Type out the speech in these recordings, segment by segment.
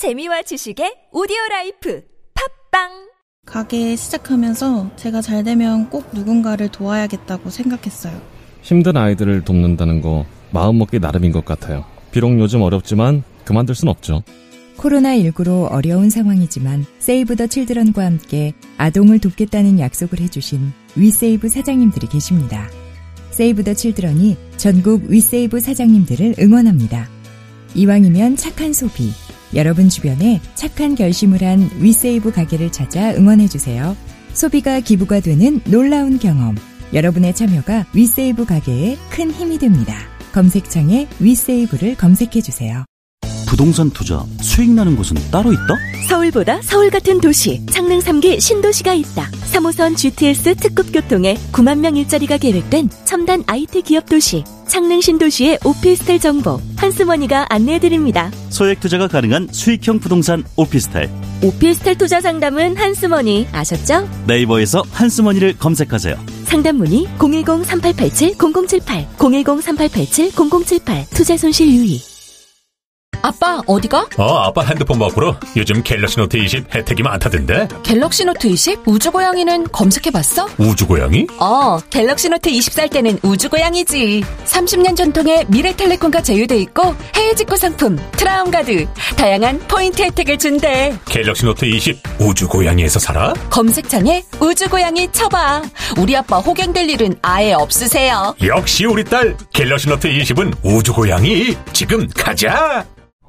재미와 지식의 오디오 라이프 팟빵 가게 시작하면서 제가 잘 되면 꼭 누군가를 도와야겠다고 생각했어요. 힘든 아이들을 돕는다는 거 마음먹기 나름인 것 같아요. 비록 요즘 어렵지만 그만둘 순 없죠. 코로나19로 어려운 상황이지만 세이브 더 칠드런과 함께 아동을 돕겠다는 약속을 해주신 위세이브 사장님들이 계십니다. 세이브 더 칠드런이 전국 위세이브 사장님들을 응원합니다. 이왕이면 착한 소비, 여러분 주변에 착한 결심을 한 위세이브 가게를 찾아 응원해주세요. 소비가 기부가 되는 놀라운 경험. 여러분의 참여가 위세이브 가게에 큰 힘이 됩니다. 검색창에 위세이브를 검색해주세요. 부동산 투자 수익 나는 곳은 따로 있다? 서울보다 서울 같은 도시 창릉 3기 신도시가 있다 3호선 GTS 특급 교통에 9만 명 일자리가 계획된 첨단 IT 기업 도시 창릉 신도시의 오피스텔 정보 한스머니가 안내해드립니다. 소액 투자가 가능한 수익형 부동산 오피스텔. 오피스텔 투자 상담은 한스머니 아셨죠? 네이버에서 한스머니를 검색하세요. 상담 문의 010-3887-0078 010-3887-0078 투자 손실 유의 아빠 어디가? 어 아빠 핸드폰 바꾸러 요즘 갤럭시 노트 20 혜택이 많다던데. 갤럭시 노트 20 우주고양이는 검색해봤어? 우주고양이? 어 갤럭시 노트 20 살 때는 우주고양이지. 30년 전통의 미래텔레콤과 제휴돼 있고 해외 직구 상품 트라움가드 다양한 포인트 혜택을 준대. 갤럭시 노트 20 우주고양이에서 사라? 검색창에 우주고양이 쳐봐. 우리 아빠 호갱될 일은 아예 없으세요. 역시 우리 딸 갤럭시 노트 20은 우주고양이. 지금 가자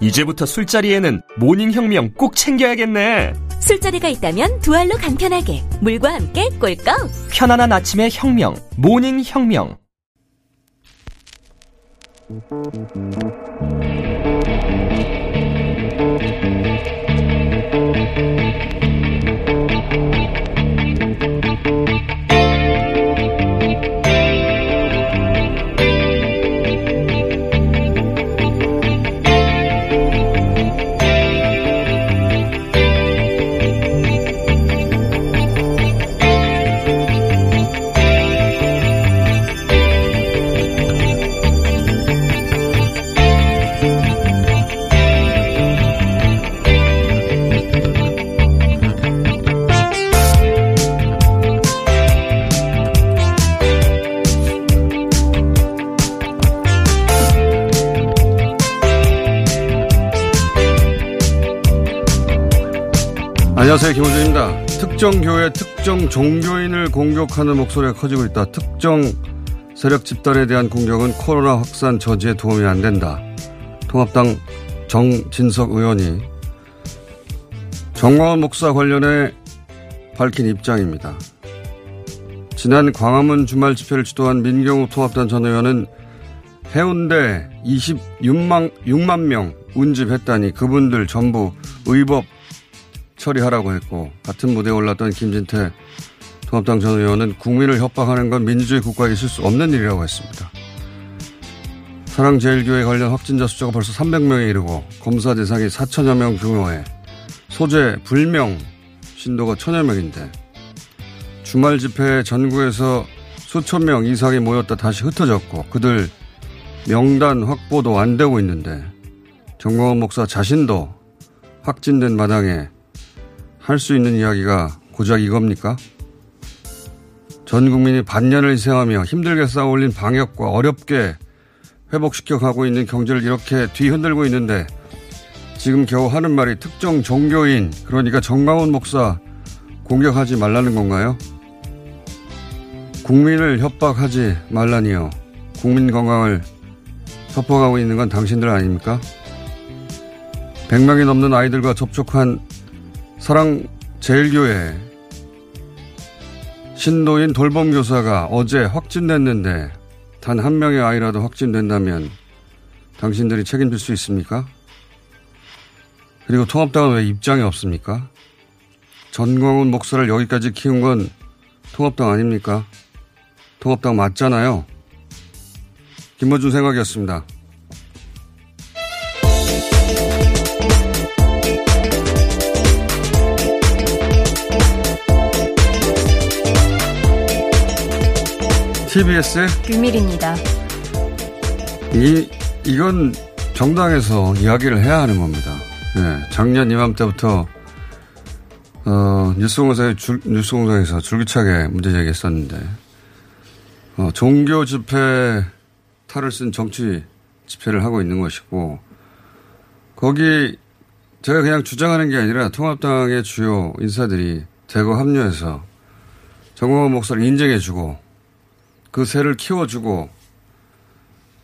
이제부터 술자리에는 모닝 혁명 꼭 챙겨야겠네. 술자리가 있다면 두 알로 간편하게 물과 함께 꿀꺽 편안한 아침의 혁명. 모닝 혁명. 안녕하세요. 김호준입니다. 특정 교회, 특정 종교인을 공격하는 목소리가 커지고 있다. 특정 세력 집단에 대한 공격은 코로나 확산 저지에 도움이 안 된다. 통합당 정진석 의원이 정광훈 목사 관련해 밝힌 입장입니다. 지난 광화문 주말 집회를 주도한 민경우 통합단 전 의원은 해운대 26만 6만 명 운집했다니 그분들 전부 의법 처리하라고 했고 같은 무대에 올랐던 김진태 통합당 전 의원은 국민을 협박하는 건 민주주의 국가에 있을 수 없는 일이라고 했습니다. 사랑제일교회 관련 확진자 숫자가 벌써 300명에 이르고 검사 대상이 4천여 명 규모에 소재 불명 신도가 천여 명인데 주말 집회 전국에서 수천 명 이상이 모였다 다시 흩어졌고 그들 명단 확보도 안 되고 있는데 정광훈 목사 자신도 확진된 마당에 할 수 있는 이야기가 고작 이겁니까? 전 국민이 반년을 희생하며 힘들게 쌓아올린 방역과 어렵게 회복시켜 가고 있는 경제를 이렇게 뒤흔들고 있는데 지금 겨우 하는 말이 특정 종교인 그러니까 정광훈 목사 공격하지 말라는 건가요? 국민을 협박하지 말라니요. 국민 건강을 협박하고 있는 건 당신들 아닙니까? 100명이 넘는 아이들과 접촉한 사랑 제일교회 신도인 돌봄 교사가 어제 확진됐는데 단 한 명의 아이라도 확진된다면 당신들이 책임질 수 있습니까? 그리고 통합당은 왜 입장이 없습니까? 전광훈 목사를 여기까지 키운 건 통합당 아닙니까? 통합당 맞잖아요. 김원준 생각이었습니다. TBS 규밀입니다. 이 이건 정당에서 이야기를 해야 하는 겁니다. 네, 작년 이맘때부터 어, 뉴스공장에 줄, 뉴스공장에서 줄기차게 문제 제기했었는데 어, 종교 집회 탈을 쓴 정치 집회를 하고 있는 것이고 거기 제가 그냥 주장하는 게 아니라 통합당의 주요 인사들이 대거 합류해서 정광훈 목사를 인정해주고 그 새를 키워주고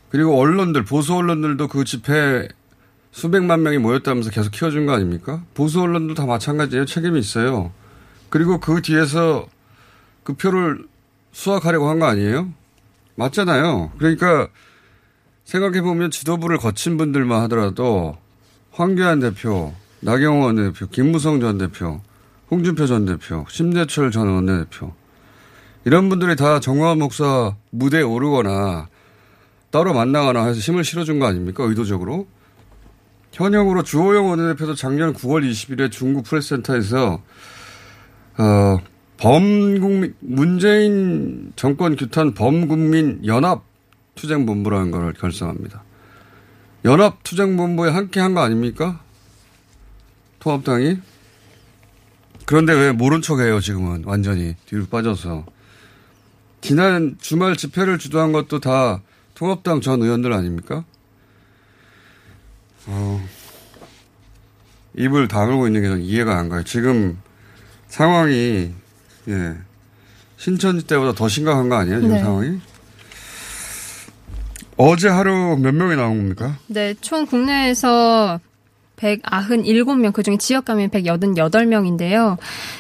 그리고 언론들 보수 언론들도 그 집회 수백만 명이 모였다면서 계속 키워준 거 아닙니까? 보수 언론도 다 마찬가지예요. 책임이 있어요. 그리고 그 뒤에서 그 표를 수확하려고 한 거 아니에요? 맞잖아요. 그러니까 생각해보면 지도부를 거친 분들만 하더라도 황교안 대표, 나경원 대표, 김무성 전 대표, 홍준표 전 대표, 심재철 전 원내대표 이런 분들이 다 정화원 목사 무대에 오르거나 따로 만나거나 해서 힘을 실어준 거 아닙니까? 의도적으로. 현역으로 주호영 원내대표도 작년 9월 20일에 중국 프레스센터에서 어, 범국민 문재인 정권 규탄 범국민 연합 투쟁본부라는 걸 결성합니다. 연합 투쟁본부에 함께 한 거 아닙니까? 통합당이 그런데 왜 모른 척해요 지금은 완전히 뒤로 빠져서 지난 주말 집회를 주도한 것도 다 통합당 전 의원들 아닙니까? 어, 입을 다물고 있는 게 좀 이해가 안 가요. 지금 상황이, 예. 신천지 때보다 더 심각한 거 아니에요? 지금 네. 상황이? 어제 하루 몇 명이 나온 겁니까? 네, 총 국내에서 197명, 그중에 지역 감염 188명인데요.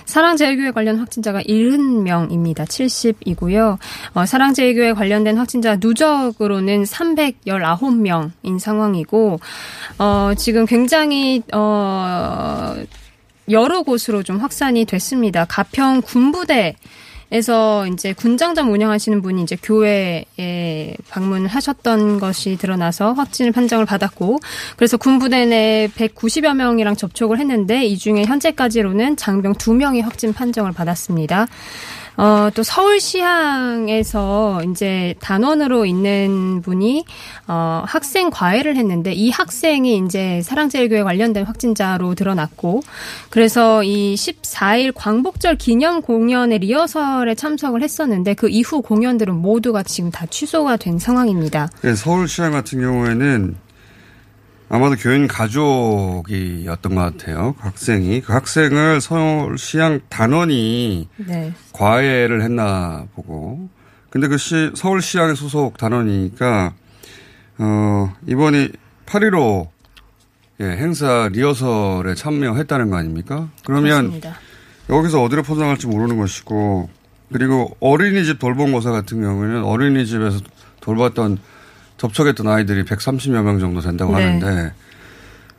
사랑제일교회 관련 확진자가 70명입니다. 70이고요. 어, 사랑제일교회 관련된 확진자 누적으로는 319명인 상황이고, 어, 지금 굉장히, 어, 여러 곳으로 좀 확산이 됐습니다. 가평 군부대 에서 이제 군장점 운영하시는 분이 이제 교회에 방문을 하셨던 것이 드러나서 확진을 판정을 받았고 그래서 군부대 내 190여 명이랑 접촉을 했는데 이 중에 현재까지로는 장병 2명이 확진 판정을 받았습니다. 어, 또 서울시향에서 이제 단원으로 있는 분이 어, 학생 과외를 했는데 이 학생이 이제 사랑제일교회 관련된 확진자로 드러났고 그래서 이 14일 광복절 기념 공연의 리허설에 참석을 했었는데 그 이후 공연들은 모두가 지금 다 취소가 된 상황입니다. 네, 서울시장 같은 경우에는 아마도 교인 가족이었던 것 같아요. 그 학생이. 그 학생을 서울시향 단원이 네. 과외를 했나 보고. 근데 그 시, 서울시향의 소속 단원이니까, 어, 이번이 8.15 예, 행사 리허설에 참여했다는 거 아닙니까? 그러면 그렇습니다. 여기서 어디로 포장할지 모르는 것이고, 그리고 어린이집 돌봄 고사 같은 경우에는 어린이집에서 돌봤던 접촉했던 아이들이 130여 명 정도 된다고 네. 하는데,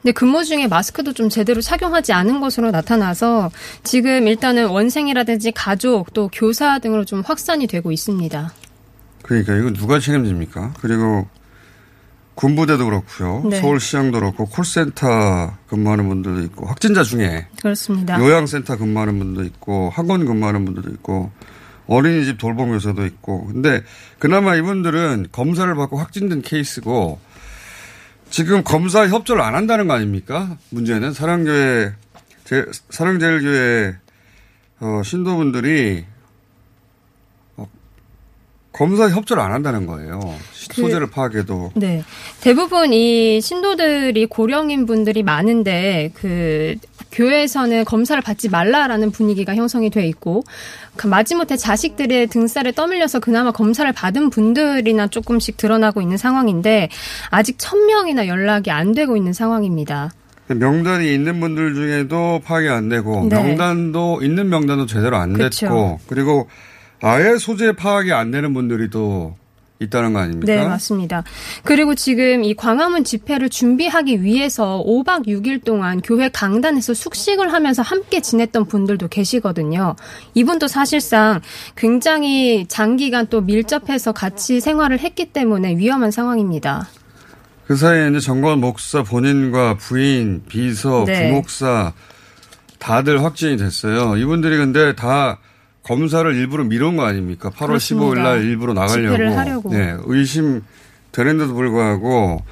근데 근무 중에 마스크도 좀 제대로 착용하지 않은 것으로 나타나서 지금 일단은 원생이라든지 가족 또 교사 등으로 좀 확산이 되고 있습니다. 그러니까 이거 누가 책임집니까? 그리고 군부대도 그렇고요. 네. 서울시장도 그렇고 콜센터 근무하는 분들도 있고 확진자 중에 그렇습니다. 요양센터 근무하는 분도 있고 학원 근무하는 분들도 있고 어린이집 돌봄 교사도 있고 근데 그나마 이분들은 검사를 받고 확진된 케이스고 지금 검사 협조를 안 한다는 거 아닙니까? 문제는 사랑교회 제, 사랑제일교회 어, 신도분들이 어, 검사 협조를 안 한다는 거예요. 그- 소재를 파악해도 네. 대부분 이 신도들이 고령인 분들이 많은데 그 교회에서는 검사를 받지 말라라는 분위기가 형성이 돼 있고 그 마지못해 자식들의 등살에 떠밀려서 그나마 검사를 받은 분들이나 조금씩 드러나고 있는 상황인데 아직 천 명이나 연락이 안 되고 있는 상황입니다. 명단이 있는 분들 중에도 파악이 안 되고 네. 명단도 있는 명단도 제대로 안 그쵸. 됐고 그리고 아예 소재 파악이 안 되는 분들이 또 있다는 거 아닙니까? 네, 맞습니다. 그리고 지금 이 광화문 집회를 준비하기 위해서 5박 6일 동안 교회 강단에서 숙식을 하면서 함께 지냈던 분들도 계시거든요. 이분도 사실상 굉장히 장기간 또 밀접해서 같이 생활을 했기 때문에 위험한 상황입니다. 그 사이에 이제 정건 목사 본인과 부인, 비서, 네. 부목사 다들 확진이 됐어요. 이분들이 근데 다 검사를 일부러 미룬 거 아닙니까? 8월 그렇습니다. 15일 날 일부러 나가려고. 네, 의심 되는데도 불구하고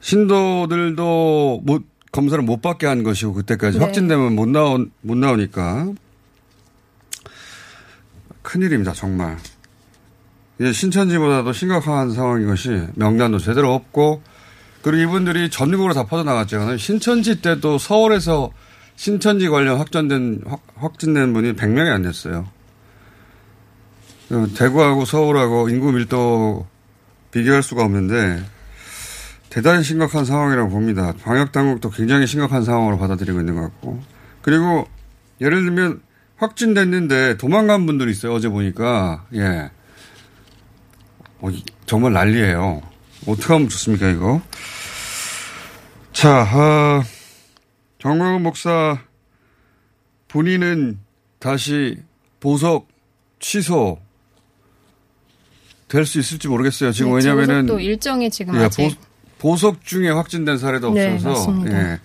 신도들도 못 검사를 못 받게 한 것이고 그때까지 네. 확진되면 못 나오 못 나오니까 큰일입니다 정말. 이제 신천지보다도 심각한 상황인 것이 명단도 제대로 없고 그리고 이분들이 전국으로 다 퍼져나갔잖아요. 신천지 때도 서울에서 신천지 관련 확진된 확, 확진된 분이 100명이 안 됐어요. 어, 대구하고 서울하고 인구 밀도 비교할 수가 없는데 대단히 심각한 상황이라고 봅니다. 방역 당국도 굉장히 심각한 상황으로 받아들이고 있는 것 같고 그리고 예를 들면 확진됐는데 도망간 분들이 있어요. 어제 보니까 예. 어, 이- 정말 난리예요. 어떻게 하면 좋습니까 이거? 자, 어, 정광훈 목사 본인은 다시 보석 취소 될 수 있을지 모르겠어요. 지금 네, 왜냐면은 또 일정이 지금 예, 아직 보, 석 중에 확진된 사례도 네, 없어서. 예.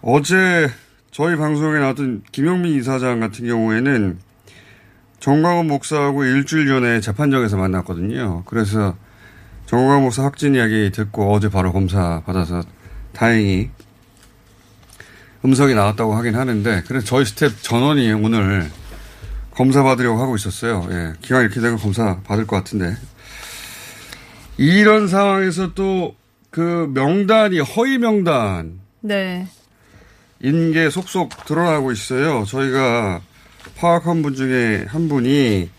어제 저희 방송에 나왔던 김용민 이사장 같은 경우에는 정광훈 목사하고 일주일 전에 재판정에서 만났거든요. 그래서 정광훈 목사 확진 이야기 듣고 어제 바로 검사 받아서 다행히 음성이 나왔다고 하긴 하는데 그래서 저희 스텝 전원이 오늘 검사 받으려고 하고 있었어요. 예. 기왕 이렇게 되면 검사 받을 것 같은데. 이런 상황에서 또 그 명단이 허위 명단 네. 인게 속속 드러나고 있어요. 저희가 파악한 분 중에 한 분이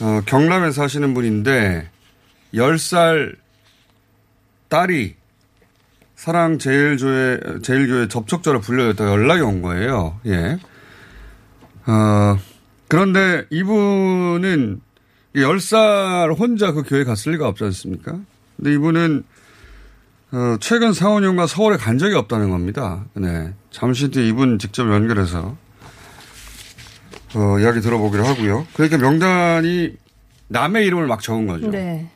어, 경남에 사시는 분인데 10살 딸이 사랑 제일교회 제일교회 접촉자로 불려졌다가 연락이 온 거예요. 예. 어, 그런데 이분은 10살 혼자 그 교회 갔을 리가 없지 않습니까? 근데 이분은 어, 최근 4, 5년간 서울에 간 적이 없다는 겁니다. 네. 잠시 뒤에 이분 직접 연결해서, 어, 이야기 들어보기로 하고요. 그러니까 명단이 남의 이름을 막 적은 거죠. 네.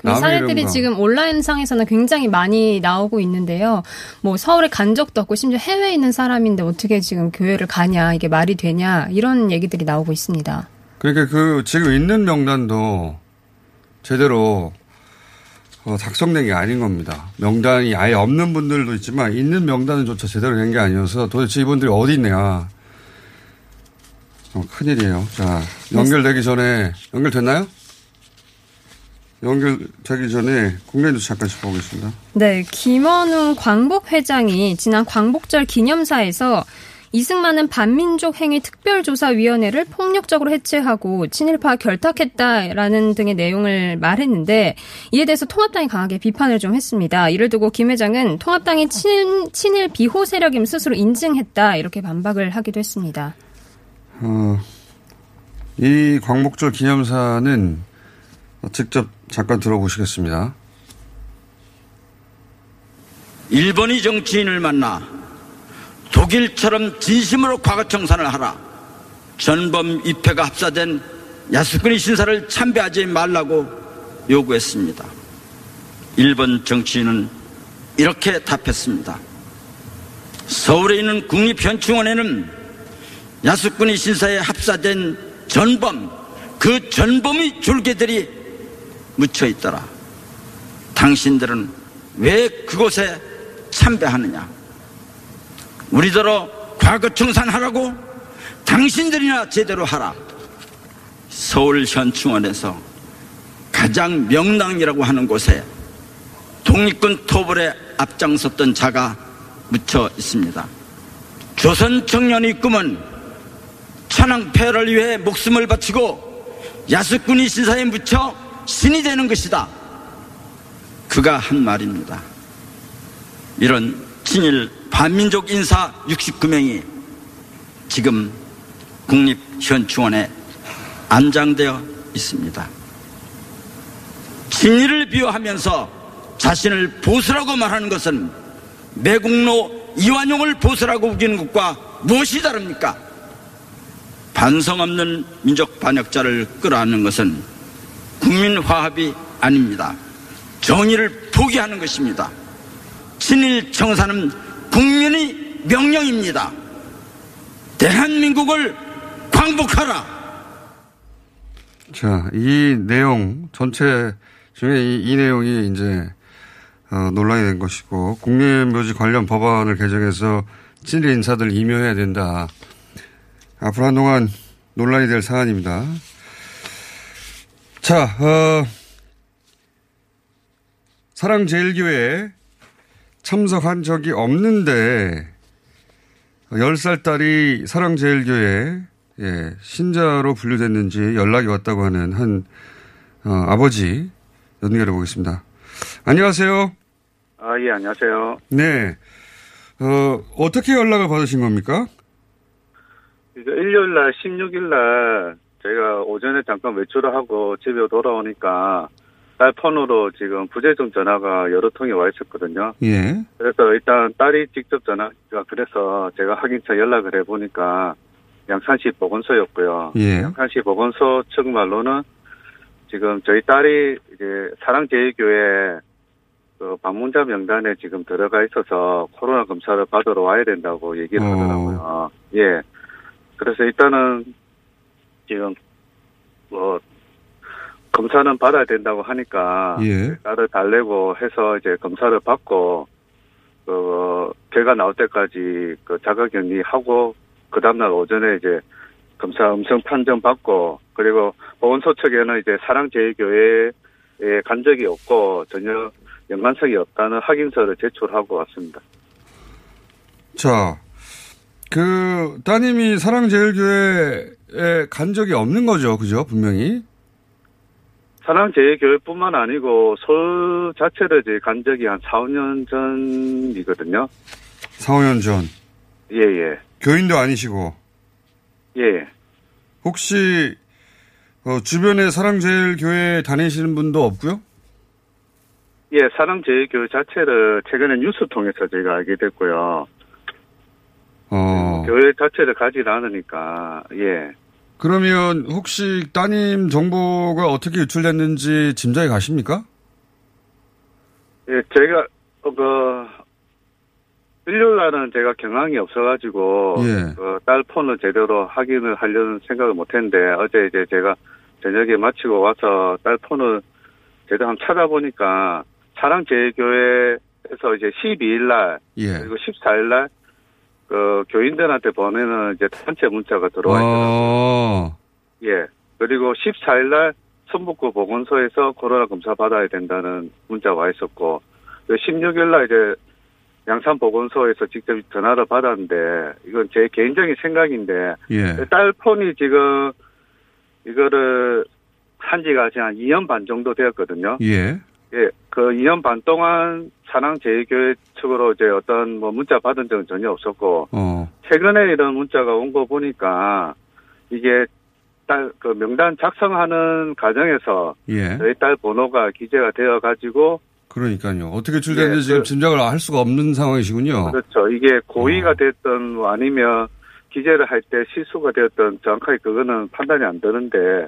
그 남의 사례들이. 지금 온라인상에서는 굉장히 많이 나오고 있는데요. 뭐 서울에 간 적도 없고 심지어 해외에 있는 사람인데 어떻게 지금 교회를 가냐 이게 말이 되냐 이런 얘기들이 나오고 있습니다. 그러니까 그 지금 있는 명단도 제대로 어, 작성된 게 아닌 겁니다. 명단이 아예 없는 분들도 있지만 있는 명단은조차 제대로 된 게 아니어서 도대체 이분들이 어디 있냐. 어, 큰일이에요. 자, 연결되기 전에, 연결됐나요? 연결되기 전에 국내 뉴스 잠깐씩 보겠습니다. 네, 김원웅 광복 회장이 지난 광복절 기념사에서 이승만은 반민족 행위 특별조사위원회를 폭력적으로 해체하고 친일파 결탁했다라는 등의 내용을 말했는데 이에 대해서 통합당이 강하게 비판을 좀 했습니다. 이를 두고 김 회장은 통합당이 친, 친일 비호 세력임 스스로 인증했다 이렇게 반박을 하기도 했습니다. 어, 이 광복절 기념사는 직접 잠깐 들어보시겠습니다. 일본이 정치인을 만나 독일처럼 진심으로 과거 청산을 하라. 전범 입회가 합사된 야스쿠니 신사를 참배하지 말라고 요구했습니다. 일본 정치인은 이렇게 답했습니다. 서울에 있는 국립현충원에는 야스쿠니 신사에 합사된 전범, 그 전범의 줄기들이 묻혀 있더라. 당신들은 왜 그곳에 참배하느냐? 우리더러 과거 청산하라고 당신들이나 제대로 하라. 서울 현충원에서 가장 명당이라고 하는 곳에 독립군 토벌에 앞장섰던 자가 묻혀 있습니다. 조선 청년의 꿈은 천황폐를 위해 목숨을 바치고 야스쿠니 신사에 묻혀 신이 되는 것이다. 그가 한 말입니다. 이런 친일 반민족 인사 69명이 지금 국립현충원에 안장되어 있습니다. 진리를 비유하면서 자신을 보수라고 말하는 것은 매국노 이완용을 보수라고 우기는 것과 무엇이 다릅니까? 반성 없는 민족 반역자를 끌어안는 것은 국민 화합이 아닙니다. 정의를 포기하는 것입니다. 친일 청사는 국민의 명령입니다. 대한민국을 광복하라. 자, 이 내용 전체 중에 이, 이 내용이 이제 어, 논란이 된 것이고 국립묘지 관련 법안을 개정해서 친일 인사들 임명해야 된다. 앞으로 한동안 논란이 될 사안입니다. 자, 어, 사랑제일교회에 참석한 적이 없는데 10살 딸이 사랑제일교회 예, 신자로 분류됐는지 연락이 왔다고 하는 한 어, 아버지 연결해 보겠습니다. 안녕하세요. 아, 예, 안녕하세요. 네. 어, 어떻게 연락을 받으신 겁니까? 일요일 날, 16일 날, 제가 오전에 잠깐 외출을 하고 집에 돌아오니까 딸 폰으로 지금 부재중 전화가 여러 통이 와 있었거든요. 예. 그래서 일단 딸이 직접 전화가 그래서 제가 확인차 연락을 해보니까 양산시 보건소였고요. 예. 양산시 보건소 측 말로는 지금 저희 딸이 이제 사랑제일교회 그 방문자 명단에 지금 들어가 있어서 코로나 검사를 받으러 와야 된다고 얘기를 어. 하더라고요. 예. 그래서 일단은 지금 뭐 검사는 받아야 된다고 하니까 예. 딸을 달래고 해서 이제 검사를 받고 그 결과 나올 때까지 그 자가격리 하고 그 다음날 오전에 이제 검사 음성 판정 받고 그리고 보건소 측에는 이제 사랑제일교회에 간 적이 없고 전혀 연관성이 없다는 확인서를 제출하고 왔습니다. 자, 그 따님이 사랑제일교회에 간 적이 없는 거죠, 그죠? 분명히. 사랑제일교회뿐만 아니고 서울 자체를 이제 간 적이 한 4, 5년 전이거든요. 4, 5년 전. 예, 예. 교인도 아니시고. 예. 혹시 어, 주변에 사랑제일교회 다니시는 분도 없고요? 예, 사랑제일교회 자체를 최근에 뉴스 통해서 제가 알게 됐고요. 어. 교회 자체를 가지 않으니까, 예. 그러면 혹시 따님 정보가 어떻게 유출됐는지 짐작이 가십니까? 예, 제가, 어, 그, 일요일 날은 제가 경황이 없어가지고, 예. 그, 딸 폰을 제대로 확인을 하려는 생각을 못 했는데, 어제 이제 제가 저녁에 마치고 와서 딸 폰을 제대로 한번 찾아보니까, 사랑제일교회에서 이제 12일 날, 예. 그리고 14일 날, 그, 교인들한테 보내는 이제 단체 문자가 들어와 있더라고요. 어. 예. 그리고 14일 날 성북구 보건소에서 코로나 검사 받아야 된다는 문자가 와 있었고, 16일 날 이제 양산 보건소에서 직접 전화를 받았는데, 이건 제 개인적인 생각인데, 예. 딸 폰이 지금 이거를 한 지가 지금 한 2년 반 정도 되었거든요. 예. 예, 그 2년 반 동안 사랑제일교회 측으로 이제 어떤 뭐 문자 받은 적은 전혀 없었고, 어. 최근에 이런 문자가 온 거 보니까 이게 딸 그 명단 작성하는 과정에서 예. 저희 딸 번호가 기재가 되어 가지고 그러니까요. 어떻게 출됐는지 예, 지금 그- 짐작을 할 수가 없는 상황이시군요. 그렇죠. 이게 어. 고의가 됐던 뭐 아니면 기재를 할 때 실수가 되었던 정확하게 그거는 판단이 안 되는데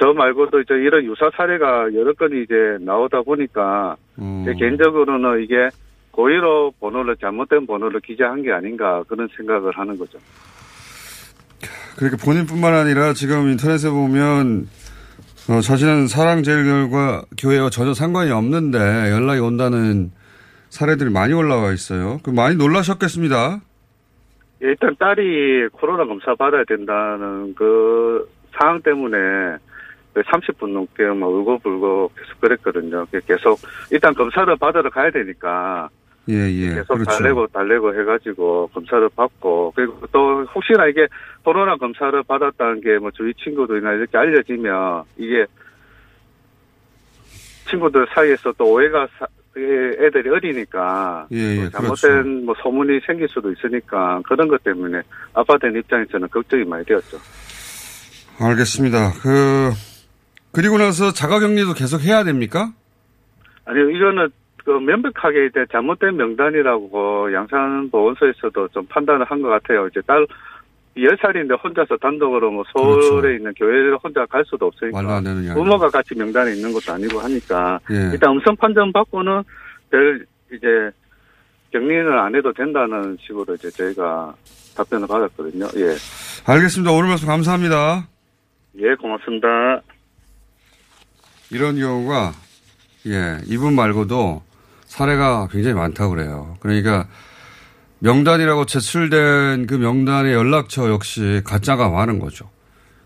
저 말고도 이제 이런 유사 사례가 여러 건이 이제 나오다 보니까 음. 제 개인적으로는 이게 고의로 번호를 잘못된 번호를 기재한 게 아닌가 그런 생각을 하는 거죠. 그렇게 본인뿐만 아니라 지금 인터넷에 보면 어, 자신은 사랑제일교회와 교회와 전혀 상관이 없는데 연락이 온다는 사례들이 많이 올라와 있어요. 그 많이 놀라셨겠습니다. 예, 일단 딸이 코로나 검사 받아야 된다는 그 상황 때문에 30분 넘게 막 울고불고 계속 그랬거든요. 계속 일단 검사를 받으러 가야 되니까 예, 예. 계속 그렇죠. 달래고 달래고 해가지고 검사를 받고 그리고 또 혹시나 이게 코로나 검사를 받았다는 게 뭐 주위 친구들이나 이렇게 알려지면 이게 친구들 사이에서 또 오해가 사- 예, 애들이 어리니까 예, 예. 뭐 잘못된 그렇죠. 뭐 소문이 생길 수도 있으니까 그런 것 때문에 아빠 된 입장에서는 걱정이 많이 되었죠. 알겠습니다. 그 그리고 나서 자가격리도 계속 해야 됩니까? 아니요, 이거는 그 명백하게 이제 잘못된 명단이라고 양산 보건소에서도 좀 판단을 한 것 같아요. 이제 딸 10살인데 혼자서 단독으로 뭐 서울에 그렇죠. 있는 교회를 혼자 갈 수도 없으니까. 부모가 같이 명단에 있는 것도 아니고 하니까. 예. 일단 음성 판정 받고는 별 이제 격리는 안 해도 된다는 식으로 이제 저희가 답변을 받았거든요. 예. 알겠습니다. 오늘 말씀 감사합니다. 예, 고맙습니다. 이런 경우가 예 이분 말고도 사례가 굉장히 많다고 그래요. 그러니까 명단이라고 제출된 그 명단의 연락처 역시 가짜가 많은 거죠.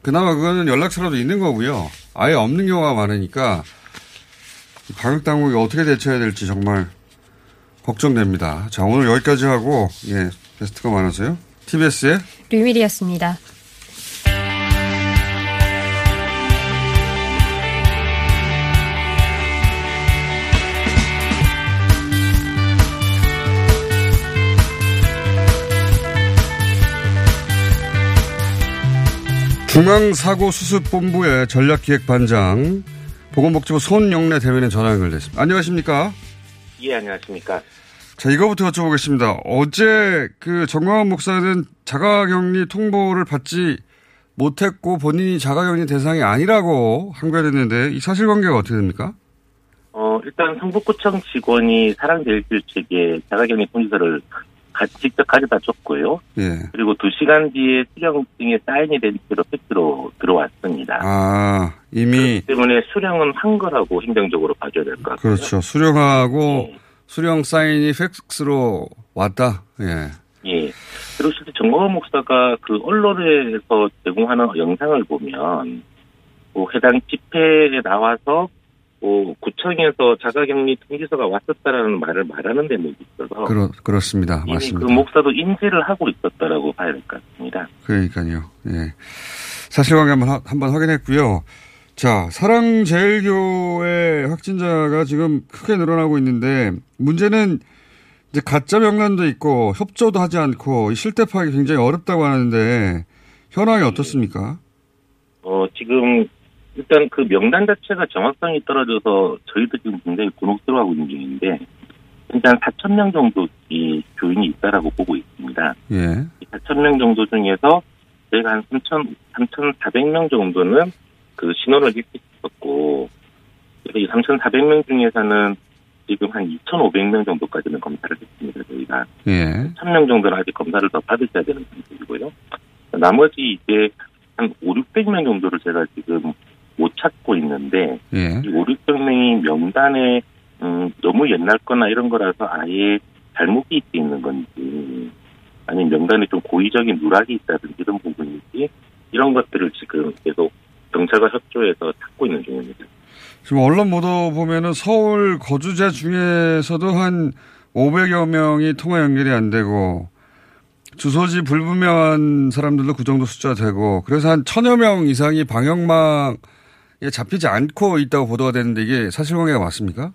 그나마 그거는 연락처라도 있는 거고요. 아예 없는 경우가 많으니까 방역 당국이 어떻게 대처해야 될지 정말 걱정됩니다. 자 오늘 여기까지 하고 예 게스트가 많아서요. TBS의 류밀이었습니다. 중앙사고수습본부의 전략기획반장 보건복지부 손영래 대변인 전화 연결됐습니다. 안녕하십니까? 예, 안녕하십니까. 자, 이거부터 여쭤보겠습니다. 어제 그 정광훈 목사는 자가격리 통보를 받지 못했고 본인이 자가격리 대상이 아니라고 항변했는데 이 사실관계가 어떻게 됩니까? 어, 일단 성북구청 직원이 사랑제일교 측에 자가격리 통지서를 가- 직접 가져다 줬고요. 예. 그리고 두 시간 뒤에 수령증에 사인이 된 채로 팩트로 들어왔습니다. 아, 이미 때문에 수령은 한 거라고 행정적으로 봐줘야 될 것 같고요. 그렇죠. 수령하고 수령 사인이 팩스로 왔다. 예. 예. 그리고 실제 정광훈 목사가 그 언론에서 제공하는 영상을 보면 뭐 해당 집회에 나와서 뭐 구청에서 자가격리 통지서가 왔었다라는 말을 말하는 대목이 있어서 그렇, 그렇습니다. 맞습니다. 그 목사도 인지를 하고 있었다라고 봐야 될 것 같습니다. 그러니까요. 예. 사실관계 한번, 하- 한번 확인했고요. 자, 사랑제일교회 확진자가 지금 크게 늘어나고 있는데 문제는 이제 가짜 명단도 있고 협조도 하지 않고 이 실태 파악이 굉장히 어렵다고 하는데 현황이 어떻습니까? 어, 지금 일단 그 명단 자체가 정확성이 떨어져서 저희도 지금 굉장히 곤혹스러워하고 있는 중인데 한 4천 명 정도 이 교인이 있다라고 보고 있습니다. 예. 4천 명 정도 중에서 저희가 한 3천 3,400명 정도는 그 신원을 그래서 이 3,400명 중에서는 지금 한 2,500명 정도까지는 검사를 했습니다. 저희가 예. 1,000명 정도는 아직 검사를 더 받으셔야 되는 상태이고요. 나머지 이제 한 5, 600명 정도를 제가 지금 못 찾고 있는데 예. 이 5, 600명이 명단에 음, 너무 옛날 거나 이런 거라서 아예 잘못이 있는 건지 아니면 명단에 좀 고의적인 누락이 있다든지 이런 부분인지 이런 것들을 지금 계속 경찰과 협조해서 찾고 있는 중입니다. 지금 언론 보도 보면은 서울 거주자 중에서도 한 500여 명이 통화 연결이 안 되고 주소지 불분명한 사람들도 그 정도 숫자 되고 그래서 한 천여 명 이상이 방역망에 잡히지 않고 있다고 보도가 되는데 이게 사실관계가 맞습니까?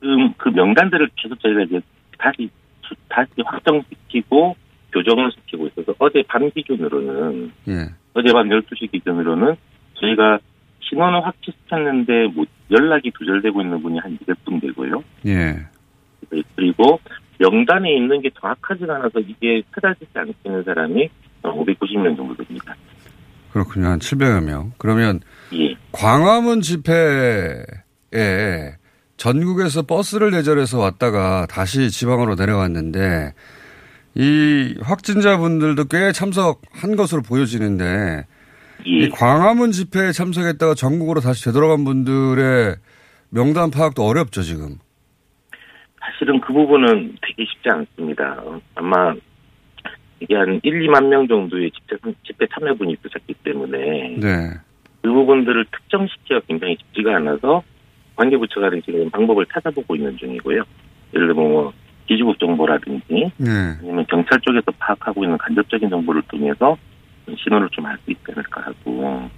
지금 그 명단들을 계속 저희가 이제 다시 수- 다시 확정시키고 교정을 시키고 있어서 어제 밤 기준으로는 예. 어제 밤 12시 기준으로는 저희가 신원을 확치시켰는데 뭐 연락이 두절되고 있는 분이 한 200분 되고요. 예. 그리고 명단에 있는 게 정확하지가 않아서 이게 찾아지지 않는 사람이 590명 정도 됩니다. 그렇군요. 한 700여 명. 그러면 예. 광화문 집회에 전국에서 버스를 대절해서 왔다가 다시 지방으로 내려왔는데 이 확진자분들도 꽤 참석한 것으로 보여지는데 이 광화문 집회에 참석했다가 전국으로 다시 되돌아간 분들의 명단 파악도 어렵죠 지금. 사실은 그 부분은 되게 쉽지 않습니다. 어, 아마 이게 한 1, 2만 명 정도의 집회, 집회 참여분이 있으셨기 때문에 네. 그 부분들을 특정시키기가 굉장히 쉽지가 않아서 관계부처가 지금 방법을 찾아보고 있는 중이고요. 예를 들면 뭐 기지국 정보라든지 네. 아니면 경찰 쪽에서 파악하고 있는 간접적인 정보를 통해서 신호를 좀 알 수 있지 않을까 하고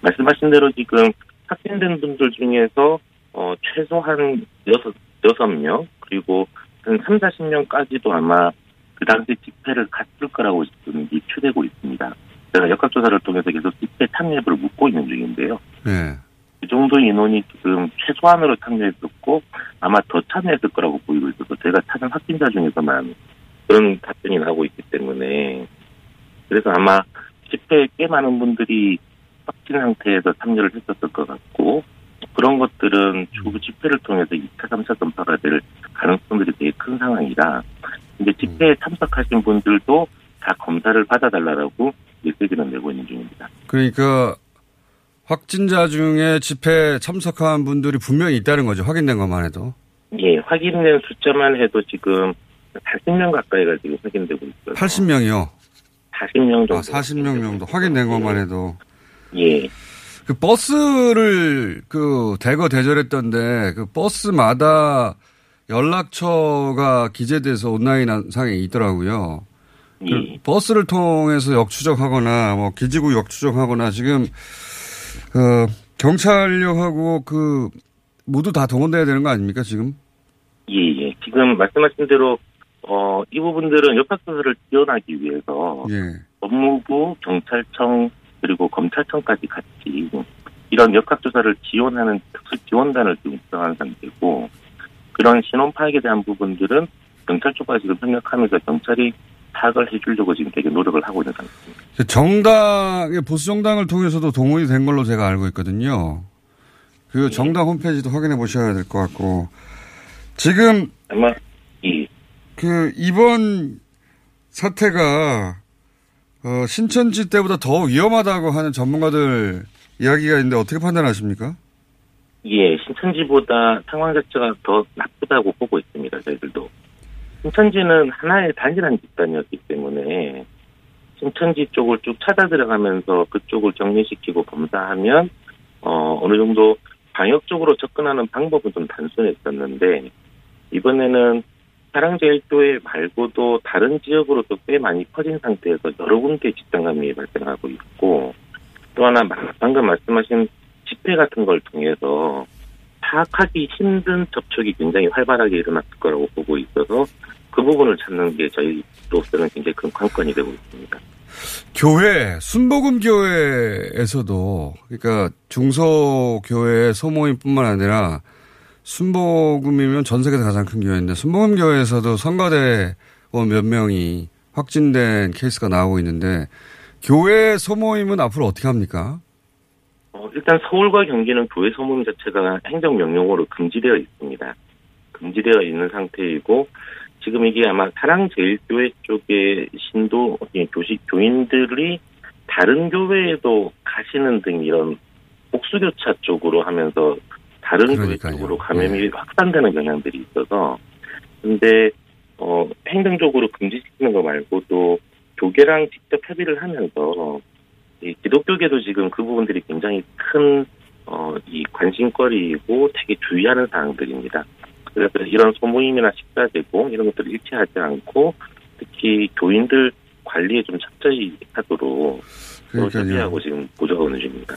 말씀하신 대로 지금 확진된 분들 중에서 어 최소한 여섯 여섯 명 그리고 한 3, 40명까지도 아마 그 당시 집회를 갔을 거라고 지금 유추되고 있습니다. 제가 역학조사를 통해서 계속 집회 참여 여부를 묻고 있는 중인데요. 네. 그 정도 인원이 지금 최소한으로 참여했었고 아마 더 참여했을 거라고 보이고 있어서 제가 찾은 확진자 중에서만 그런 답변이 나오고 있기 때문에 그래서 아마 집회에 꽤 많은 분들이 확진 상태에서 참여를 했었을 것 같고 그런 것들은 주 집회를 통해서 2차, 3차 전파가 될 가능성들이 되게 큰 상황이라 이제 집회에 참석하신 분들도 다 검사를 받아달라고 메시지는 내고 있는 중입니다. 그러니까 확진자 중에 집회 참석한 분들이 분명히 있다는 거죠. 확인된 것만 해도. 예, 확인된 숫자만 해도 지금 40명 가까이가 지금 확인되고 있어요. 80명이요? 40명 정도. 아, 40명 정도. 확인된 것만 해도. 예. 그 버스를 그 대거 대절했던데 그 버스마다 연락처가 기재돼서 온라인 상에 있더라고요. 그 예. 버스를 통해서 역추적하거나 뭐 기지국 역추적하거나 지금 어, 경찰력하고 그 모두 다 동원돼야 되는 거 아닙니까 지금? 예, 예. 지금 말씀하신 대로 어, 이 부분들은 역학조사를 지원하기 위해서 예. 법무부, 경찰청 그리고 검찰청까지 같이 이런 역학조사를 지원하는 특수 지원단을 지금 구성한 상태고 그런 신원 파악에 대한 부분들은 경찰 쪽과 지금 협력하면서 경찰이 파악을 해주려고 지금 되게 노력을 하고 있는 상태입니다. 정당의 보수 정당을 통해서도 동원이 된 걸로 제가 알고 있거든요. 그 정당 홈페이지도 확인해 보셔야 될 것 같고 지금 아마 이그 이번 사태가 어, 신천지 때보다 더 위험하다고 하는 전문가들 이야기가 있는데 어떻게 판단하십니까? 예, 신천지보다 상황 자체가 더 나쁘다고 보고 있습니다. 저희들도. 신천지는 하나의 단일한 집단이었기 때문에 신천지 쪽을 쭉 찾아 들어가면서 그쪽을 정리시키고 검사하면 어, 어느 정도 방역적으로 접근하는 방법은 좀 단순했었는데 이번에는 사랑제일교회 말고도 다른 지역으로도 꽤 많이 퍼진 상태에서 여러 군데 집단 감염이 발생하고 있고 또 하나 방금 말씀하신 집회 같은 걸 통해서 파악하기 힘든 접촉이 굉장히 활발하게 일어났을 거라고 보고 있어서 그 부분을 찾는 게 저희로서는 굉장히 큰 관건이 되고 있습니다. 교회 순복음 교회에서도 그러니까 중소 교회 소모임뿐만 아니라 순복음이면 전 세계에서 가장 큰 교회인데 순복음 교회에서도 성가대원 몇 명이 확진된 케이스가 나오고 있는데 교회 소모임은 앞으로 어떻게 합니까? 어, 일단 서울과 경기는 교회 소모임 자체가 행정명령으로 금지되어 있습니다. 금지되어 있는 상태이고 지금 이게 아마 사랑제일교회 쪽의 신도 교식 교인들이 다른 교회에도 가시는 등 이런 복수교차 쪽으로 하면서 다른 그러니까요. 교회 쪽으로 감염이 네. 확산되는 경향들이 있어서 근데 어 행정적으로 금지시키는 거 말고도 교계랑 직접 협의를 하면서 이 기독교계도 지금 그 부분들이 굉장히 큰 어, 이 관심거리이고 되게 주의하는 사항들입니다. 그래서 이런 소모임이나 식사 제공 이런 것들을 일치하지 않고 특히 교인들 관리에 좀 철저히 하도록 협의하고 지금 보조하는 중입니다.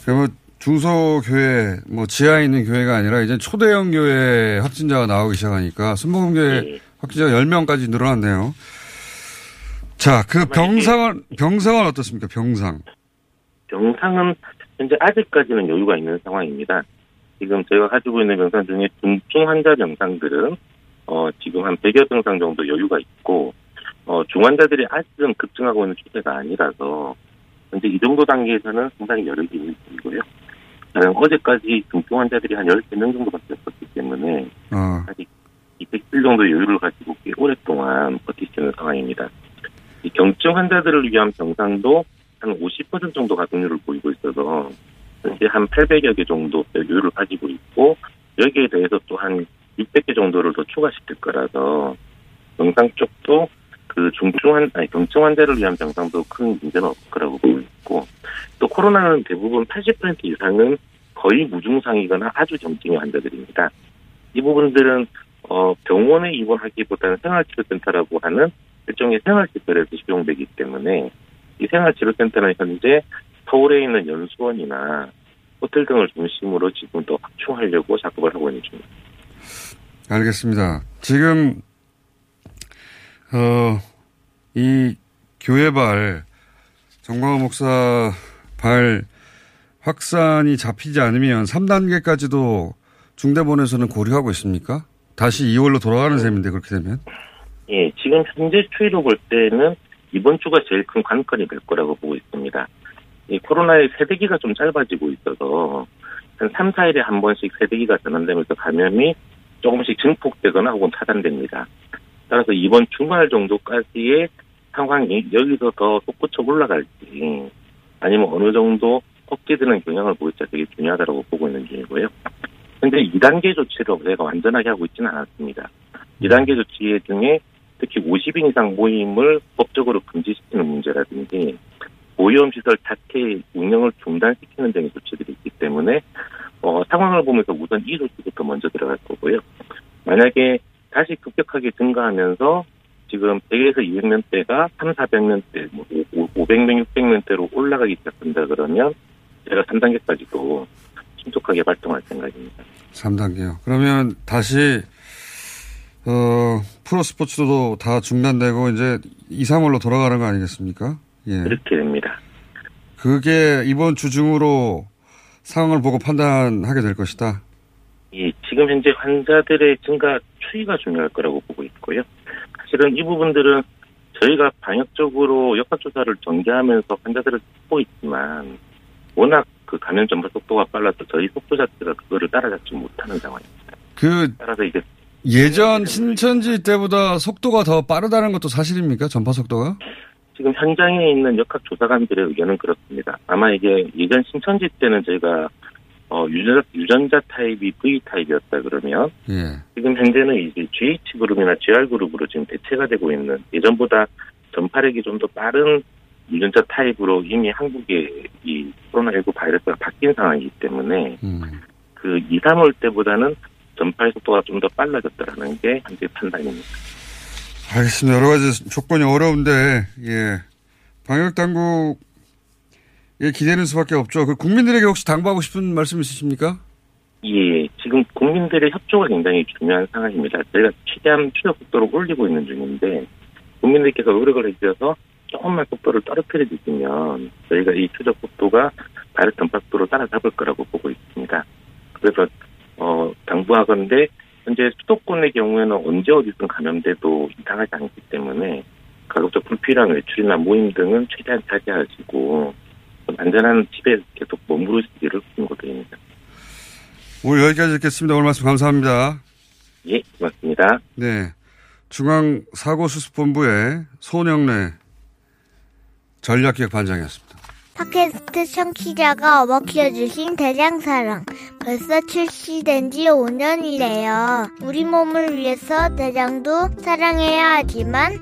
중소교회, 뭐, 지하에 있는 교회가 아니라 이제 초대형 교회 확진자가 나오기 시작하니까 순복음교회 네. 확진자가 10명까지 늘어났네요. 자, 그 병상은, 병상은 어떻습니까? 병상. 병상은 현재 아직까지는 여유가 있는 상황입니다. 지금 저희가 가지고 있는 병상 중에 중증 환자 병상들은, 어, 지금 한 100여 병상 정도 여유가 있고, 어, 중환자들이 아직은 급증하고 있는 추세가 아니라서, 현재 이 정도 단계에서는 상당히 여력이 있는 중이고요. 어제까지 중증 환자들이 한 13명 정도밖에 없었기 때문에 어. 아직 200일 정도 여유를 가지고 꽤 오랫동안 버티시는 상황입니다. 이 경증 환자들을 위한 병상도 한 50% 정도 가동률을 보이고 있어서 현재 한 800여 개 정도 여유를 가지고 있고 여기에 대해서 또 한 600개 정도를 더 추가시킬 거라서 병상 쪽도 그 중증 환 아니 경증 환자를 위한 병상도 큰 문제는 없을 거라고 보고 있고 또 코로나는 대부분 80% 이상은 거의 무증상이거나 아주 경증의 환자들입니다. 이 부분들은 어 병원에 입원하기보다는 생활치료센터라고 하는 일종의 생활시설에서 시용되기 때문에 이 생활치료센터는 현재 서울에 있는 연수원이나 호텔 등을 중심으로 지금 또 확충하려고 작업을 하고 있는 중입니다. 알겠습니다. 지금 어, 이 교회발 정광호 목사 발 확산이 잡히지 않으면 3단계까지도 중대본에서는 고려하고 있습니까? 다시 2월로 돌아가는 셈인데 그렇게 되면? 예, 지금 현재 추이로 볼 때는 이번 주가 제일 큰 관건이 될 거라고 보고 있습니다. 이 코로나의 세대기가 좀 짧아지고 있어서 한 3, 4일에 한 번씩 세대기가 전환되면서 감염이 조금씩 증폭되거나 혹은 차단됩니다. 따라서 이번 주말 정도까지의 상황이 여기서 더 솟구쳐 올라갈지 아니면 어느 정도 꺾이드는 경향을 보일지 되게 중요하다고 보고 있는 중이고요. 현재 2단계 조치를 저희가 완전하게 하고 있지는 않았습니다. 2단계 조치 중에 특히 50인 이상 모임을 법적으로 금지시키는 문제라든지 오염시설 자체 운영을 중단시키는 등의 조치들이 있기 때문에 어, 상황을 보면서 우선 이 조치부터 먼저 들어갈 거고요. 만약에 다시 급격하게 증가하면서 지금 100에서 200명대가 3, 400명대, 뭐 500명, 600명대로 올라가기 시작한다 그러면 제가 3단계까지도 신속하게 발동할 생각입니다. 3단계요. 그러면 다시 어, 프로 스포츠도 다 중단되고 이제 2, 3월로 돌아가는 거 아니겠습니까? 예. 그렇게 됩니다. 그게 이번 주 중으로 상황을 보고 판단하게 될 것이다. 예, 지금 현재 환자들의 증가 추이가 중요할 거라고 보고 있고요. 사실은 이 부분들은 저희가 방역적으로 역학조사를 전개하면서 환자들을 찾고 있지만 워낙 그 감염 전파 속도가 빨라서 저희 속도 자체가 그거를 따라잡지 못하는 상황입니다. 그 따라서 이제 예전 신천지 때보다 속도가 더 빠르다는 것도 사실입니까? 전파 속도가? 지금 현장에 있는 역학 조사관들의 의견은 그렇습니다. 아마 이게 예전 신천지 때는 저희가 어, 유전자, 유전자 타입이 V 타입이었다 그러면 예. 지금 현재는 이제 GH 그룹이나 GR 그룹으로 지금 대체가 되고 있는 예전보다 전파력이 좀 더 빠른 유전자 타입으로 이미 한국의 이 코로나19 바이러스가 바뀐 상황이기 때문에 음. 그 2, 3월 때보다는 전파의 속도가 좀 더 빨라졌다라는 게 현재 판단입니다. 알겠습니다. 여러 가지 조건이 어려운데, 예. 방역 당국에 기대는 수밖에 없죠. 그 국민들에게 혹시 당부하고 싶은 말씀 있으십니까? 예, 지금 국민들의 협조가 굉장히 중요한 상황입니다. 저희가 최대한 추적 속도를 올리고 있는 중인데, 국민들께서 노력을 해주셔서 조금만 속도를 떨어뜨려 주시면, 저희가 이 추적 속도가 바이러스 전파 속도를 따라잡을 거라고 보고 있습니다. 그래서, 어, 당부하건데, 현재 수도권의 경우에는 언제 어디든 감염돼도 이상하지 않기 때문에 가급적 불필요한 외출이나 모임 등은 최대한 자제하시고 안전한 집에 계속 머무르시기를 권고드립니다. 오늘 여기까지 듣겠습니다. 오늘 말씀 감사합니다. 예, 고맙습니다. 네. 중앙사고수습본부의 손영래 전략기획반장이었습니다. 팟캐스트 청취자가 어머 키워주신 대장사랑. 벌써 출시된 지 5년이래요. 우리 몸을 위해서 대장도 사랑해야 하지만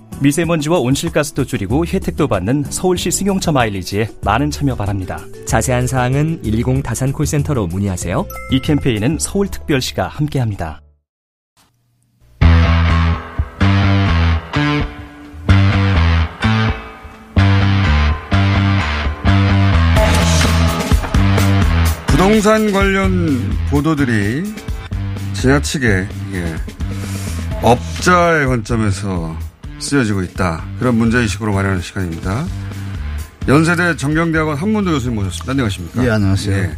미세먼지와 온실가스도 줄이고 혜택도 받는 서울시 승용차 마일리지에 많은 참여 바랍니다. 자세한 사항은 120 다산 콜센터로 문의하세요. 이 캠페인은 서울특별시가 함께합니다. 부동산 관련 보도들이 지나치게 예, 업자의 관점에서 쓰여지고 있다. 그런 문제의식으로 마련하는 시간입니다. 연세대 정경대학원 한문도 교수님 모셨습니다. 안녕하십니까? 예, 안녕하세요. 예,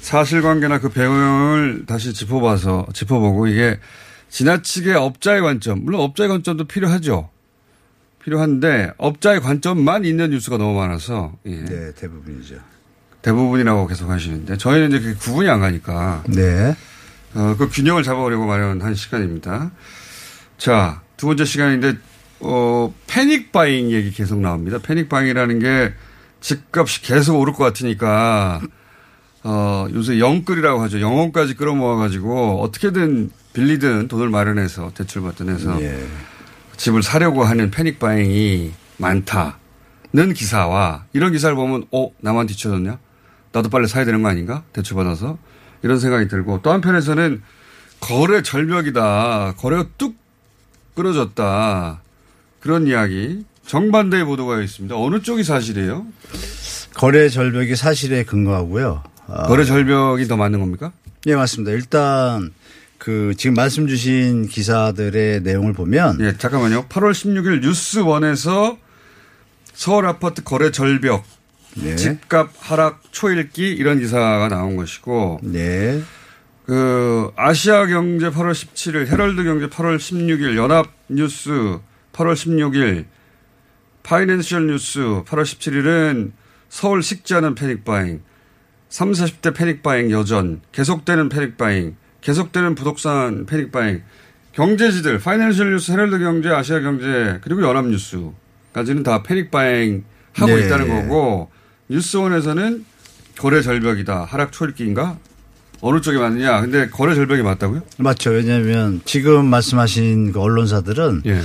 사실관계나 그 배경을 다시 짚어봐서, 짚어보고 이게 지나치게 업자의 관점, 물론 업자의 관점도 필요하죠. 필요한데 업자의 관점만 있는 뉴스가 너무 많아서 예. 네 대부분이죠. 대부분이라고 계속 하시는데 저희는 이제 그 구분이 안 가니까 네. 어, 그 균형을 잡아보려고 마련한 시간입니다. 자, 두 번째 시간인데, 어, 패닉 바잉 얘기 계속 나옵니다. 패닉 바잉이라는 게 집값이 계속 오를 것 같으니까, 어, 요새 영끌이라고 하죠. 영혼까지 끌어모아가지고 어떻게든 빌리든 돈을 마련해서 대출받든 해서 예. 집을 사려고 하는 패닉 바잉이 많다는 기사와 이런 기사를 보면, 어, 나만 뒤쳐졌냐? 나도 빨리 사야 되는 거 아닌가? 대출받아서. 이런 생각이 들고 또 한편에서는 거래 절벽이다. 거래가 뚝 끊어졌다. 그런 이야기. 정반대의 보도가 있습니다. 어느 쪽이 사실이에요? 거래 절벽이 사실에 근거하고요. 아. 거래 절벽이 더 맞는 겁니까? 예, 맞습니다. 일단 그 지금 말씀 주신 기사들의 내용을 보면 예, 잠깐만요. 8월 16일 뉴스1에서 서울 아파트 거래 절벽 네. 집값 하락 초읽기 이런 기사가 나온 것이고. 네. 그 아시아 경제 8월 17일, 헤럴드 경제 8월 16일, 연합 뉴스 8월 16일, 파이낸셜 뉴스 8월 17일은 서울 식지 않은 panic buying, 30, 40대 panic buying 여전, 계속되는 panic buying, 계속되는 부동산 panic buying, 경제지들, 파이낸셜 뉴스, 헤럴드 경제, 아시아 경제, 그리고 연합 뉴스까지는 다 panic buying 하고 네. 있다는 거고, 뉴스원에서는 거래 절벽이다. 하락 초읽기인가? 어느 쪽이 맞느냐? 근데 거래 절벽이 맞다고요? 맞죠. 왜냐하면 지금 말씀하신 그 언론사들은 예.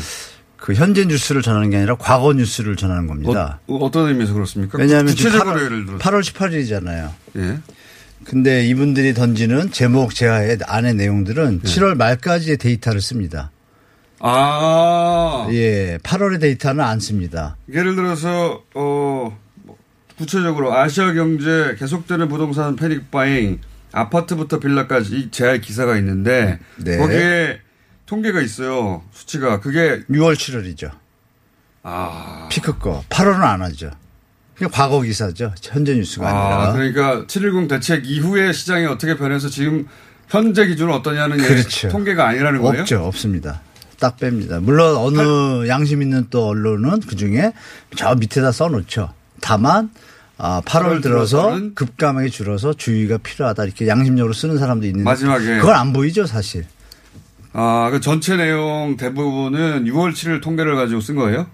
그 현재 뉴스를 전하는 게 아니라 과거 뉴스를 전하는 겁니다. 어, 떤 의미에서 그렇습니까? 왜냐하면 8월, 예를 들어 8월 18일이잖아요. 예. 근데 이분들이 던지는 제목 제하의 안의 내용들은 예. 7월 말까지의 데이터를 씁니다. 아. 예. 8월의 데이터는 안 씁니다. 예를 들어서, 어, 구체적으로 아시아 경제 계속되는 부동산 패닉 바잉 아파트부터 빌라까지 이 제할 기사가 있는데 네. 거기에 통계가 있어요. 수치가 그게 6월 7월이죠. 아. 피크 거. 8월은 안 하죠. 그냥 과거 기사죠. 현재 뉴스가 아, 아니라. 그러니까 710 대책 이후에 시장이 어떻게 변해서 지금 현재 기준은 어떠냐는 그렇죠. 통계가 아니라는 거예요? 없죠. 없습니다. 딱 뺍니다. 물론 어느 양심 있는 또 언론은 그 중에 저 밑에다 써놓죠. 다만 아, 8월 들어서 급감하게 줄어서 주의가 필요하다 이렇게 양심적으로 쓰는 사람도 있는데 마지막에 그건 안 보이죠 사실. 아, 그 전체 내용 대부분은 6월 7일 통계를 가지고 쓴 거예요?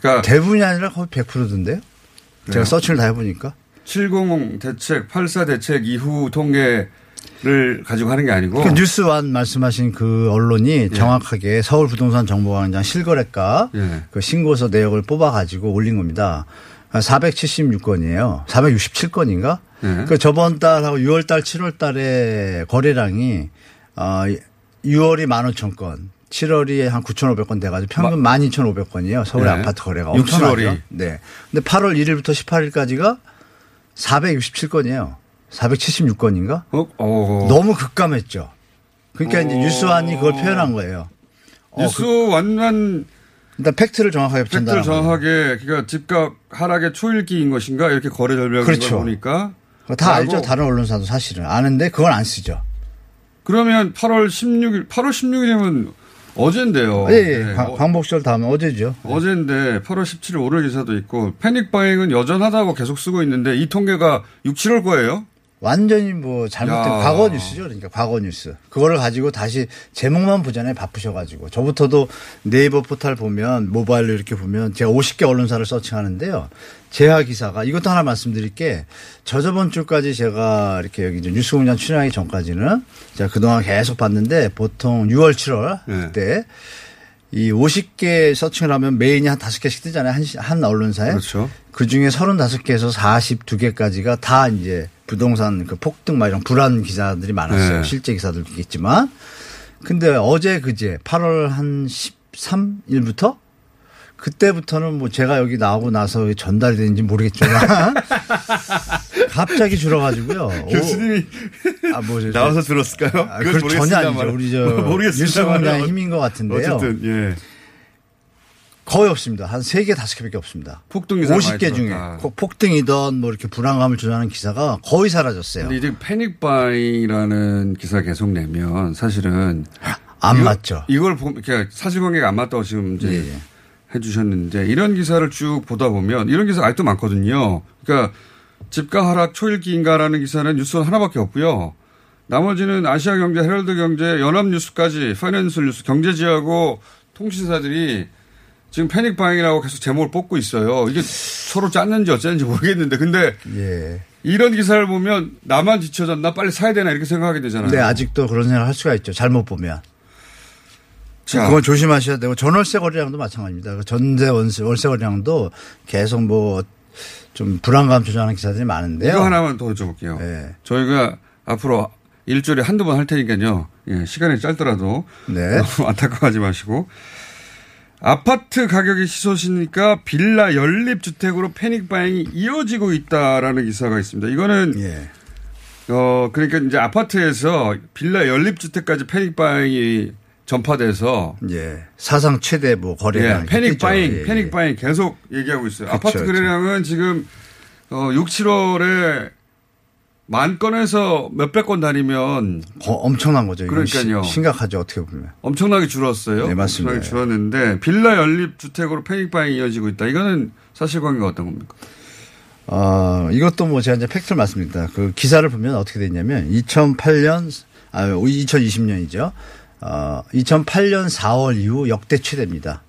그러니까 대부분이 아니라 거의 100%던데요? 그래요? 제가 서칭을 다 해보니까. 70 대책, 84 대책 이후 통계를 가지고 하는 게 아니고. 그 뉴스완 말씀하신 그 언론이 예. 정확하게 서울 부동산 정보광장 실거래가 예. 그 신고서 내역을 뽑아가지고 올린 겁니다. 476건이에요. 467건인가? 네. 그 저번 달하고 6월 달, 7월 달에 거래량이 어 6월이 15,000건, 7월이 한 9,500건 돼가지고 평균 마, 12,500건이에요. 서울 네. 아파트 거래가 엄청나죠. 네. 근데 8월 1일부터 18일까지가 467건이에요. 476건인가? 어? 어. 너무 급감했죠. 그러니까 어. 이제 뉴스완이 그걸 표현한 거예요. 뉴스완만 어, 일단 팩트를 정확하게. 팩트를 정확하게 그러니까 집값 하락의 초일기인 것인가 이렇게 거래 절벽을 그렇죠. 보니까 다 알죠. 다른 언론사도 사실은 아는데 그걸 안 쓰죠. 그러면 8월 16일 8월 16일이면 어젠데요. 예, 예. 네. 광복절 다음에 어제죠. 어젠데 8월 17일 오늘 기사도 있고 패닉 바잉은 여전하다고 계속 쓰고 있는데 이 통계가 6, 7월 거예요? 완전히 뭐 잘못된 야. 과거 뉴스죠. 그러니까 과거 뉴스. 그거를 가지고 다시 제목만 보잖아요. 바쁘셔가지고. 저부터도 네이버 포탈 보면 모바일로 이렇게 보면 제가 50개 언론사를 서칭하는데요. 재하 기사가 이것도 하나 말씀드릴 게 저저번 주까지 제가 이렇게 여기 뉴스 공장 출연하기 전까지는 제가 그동안 계속 봤는데 보통 6월 7월 네. 때 이 50개 서칭을 하면 메인이 한 5개씩 뜨잖아요. 한, 시- 한 언론사에. 그렇죠. 그 중에 32개에서 42개까지가 다 이제 부동산 그 폭등 막 이런 불안 기사들이 많았어요. 네. 실제 기사들도 있겠지만. 근데 어제 그제 8월 한 13일부터 그때부터는 뭐 제가 여기 나오고 나서 전달이 되는지 모르겠지만 갑자기 줄어가지고요. 교수님이 아, 뭐, 저- 나와서 들었을까요? 아, 그건 전혀 아니죠. 우리 저 모르겠습니다만. 뉴스공장의 힘인 것 같은데요. 어쨌든 예. 거의 없습니다. 한 3개, 5개밖에 없습니다. 폭등 많이 50개 중에 폭등이던 뭐 이렇게 불안감을 조장하는 기사가 거의 사라졌어요. 근데 이제 panic buying이라는 기사 계속 내면 사실은 안 이거- 맞죠. 이걸 보면 그러니까 사실관계가 안 맞다고 지금 이제 예, 예. 해주셨는데 이런 기사를 쭉 보다 보면 이런 기사 아직도 많거든요. 그러니까 집가 하락 초일기인가라는 기사는 뉴스 하나밖에 없고요. 나머지는 아시아 경제, 헤럴드 경제, 연합 뉴스까지 파이낸셜 뉴스, 경제지하고 통신사들이 지금 패닉바잉이라고 계속 제목을 뽑고 있어요. 이게 서로 짰는지 어쨌는지 모르겠는데 근데 예. 이런 기사를 보면 나만 뒤쳐졌나 빨리 사야 되나 이렇게 생각하게 되잖아요. 근데 아직도 그런 생각을 할 수가 있죠. 잘못 보면. 자. 그건 조심하셔야 되고 전월세 거래량도 마찬가지입니다. 그 전세 월세, 월세 거래량도 계속 뭐 좀 불안감 조장하는 기사들이 많은데요. 이거 하나만 더 여쭤볼게요. 네. 저희가 앞으로 일주일에 한두 번 할 테니까요. 예, 시간이 짧더라도 네. 너무 안타까워하지 마시고 아파트 가격이 치솟으니까 빌라 연립 주택으로 패닉 바잉이 이어지고 있다라는 기사가 있습니다. 이거는 예. 어 그러니까 이제 아파트에서 빌라 연립주택까지 패닉바잉이 전파돼서 예. 사상 최대 뭐 거래량. 예, 패닉 바잉, 있겠죠. 예, 예. 패닉 바잉 계속 얘기하고 있어요. 그쵸, 아파트. 거래량은 지금 어 6, 7월에 만 건에서 몇백 건 다니면 거- 엄청난 거죠. 그러니까요. 시- 심각하죠. 어떻게 보면. 엄청나게 줄었어요. 네, 맞습니다. 엄청나게 줄었는데 빌라 연립 주택으로 패닉 바잉이 이어지고 있다. 이거는 사실관계가 어떤 겁니까? 어, 이것도 뭐 제가 이제 팩트를 말씀드립니다. 그 기사를 보면 어떻게 됐냐면 2008년, 아, 2020년이죠. 어, 2008년 4월 이후 역대 최대입니다.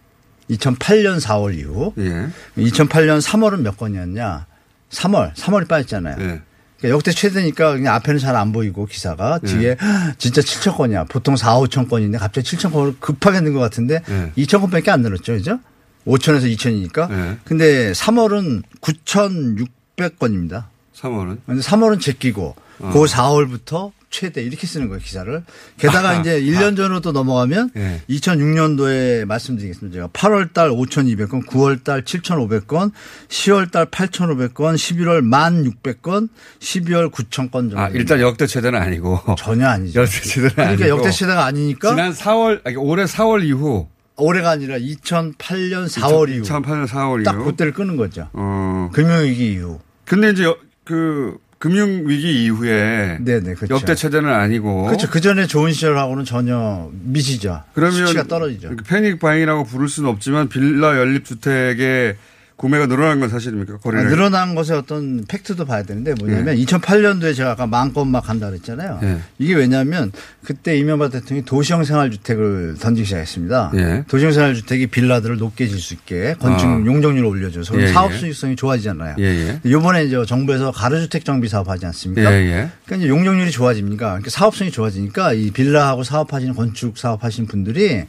2008년 4월 이후. 예. 2008년 3월은 몇 건이었냐? 3월, 3월이 빠졌잖아요. 예. 그러니까 역대 최대니까 그냥 앞에는 잘 안 보이고 기사가 예. 뒤에 진짜 7천 건이야. 보통 4, 5천 건인데 갑자기 7천 건을 급하게 넣은 것 같은데 예. 2천 건밖에 안 늘었죠. 그죠? 5천에서 2천이니까. 예. 근데 3월은 9,600건입니다. 3월은 근데 3월은 제끼고 어. 그 4월부터 최대 이렇게 쓰는 거예요 기사를. 게다가 아하. 이제 1년 전으로 또 넘어가면 예. 2006년도에 말씀드리겠습니다. 제가 8월 달 5,200건, 9월 달 7,500건, 10월 달 8,500건, 11월 1,600건, 12월 9,000건 정도. 아, 일단 역대 최대는 아니고. 전혀 아니죠. 역대 최대는 그러니까 아니고. 역대 최대가 아니니까 지난 4월, 아니, 올해 4월 이후. 올해가 아니라 2008년 4월 이후. 2008년 4월 딱 이후. 그때를 끄는 거죠. 어. 금융위기 이후. 근데 이제 여- 그 금융 위기 이후에. 네네, 그렇죠. 역대 최대는 아니고. 그렇죠. 그 전에 좋은 시절하고는 전혀 미치죠. 그러면 수치가 떨어지죠. 그 패닉 바잉이라고 부를 수는 없지만 빌라 연립 주택의 구매가 늘어난 건 사실입니까? 아, 거래량. 늘어난 것의 어떤 팩트도 봐야 되는데 뭐냐면 2008년도에 제가 아까 만 건 막 한다 그랬잖아요. 예. 이게 왜냐하면 그때 이명박 대통령이 도시형 생활주택을 던지기 시작했습니다. 예. 도시형 생활주택이 빌라들을 높게 질 수 있게 건축 어. 용적률을 올려줘서 예, 예. 사업 수익성이 좋아지잖아요. 예, 예. 이번에 이제 정부에서 가로주택 정비 사업 하지 않습니까? 예, 예. 그러니까 이제 용적률이 좋아집니까? 그러니까 사업성이 좋아지니까 이 빌라하고 사업하시는 건축 사업하시는 분들이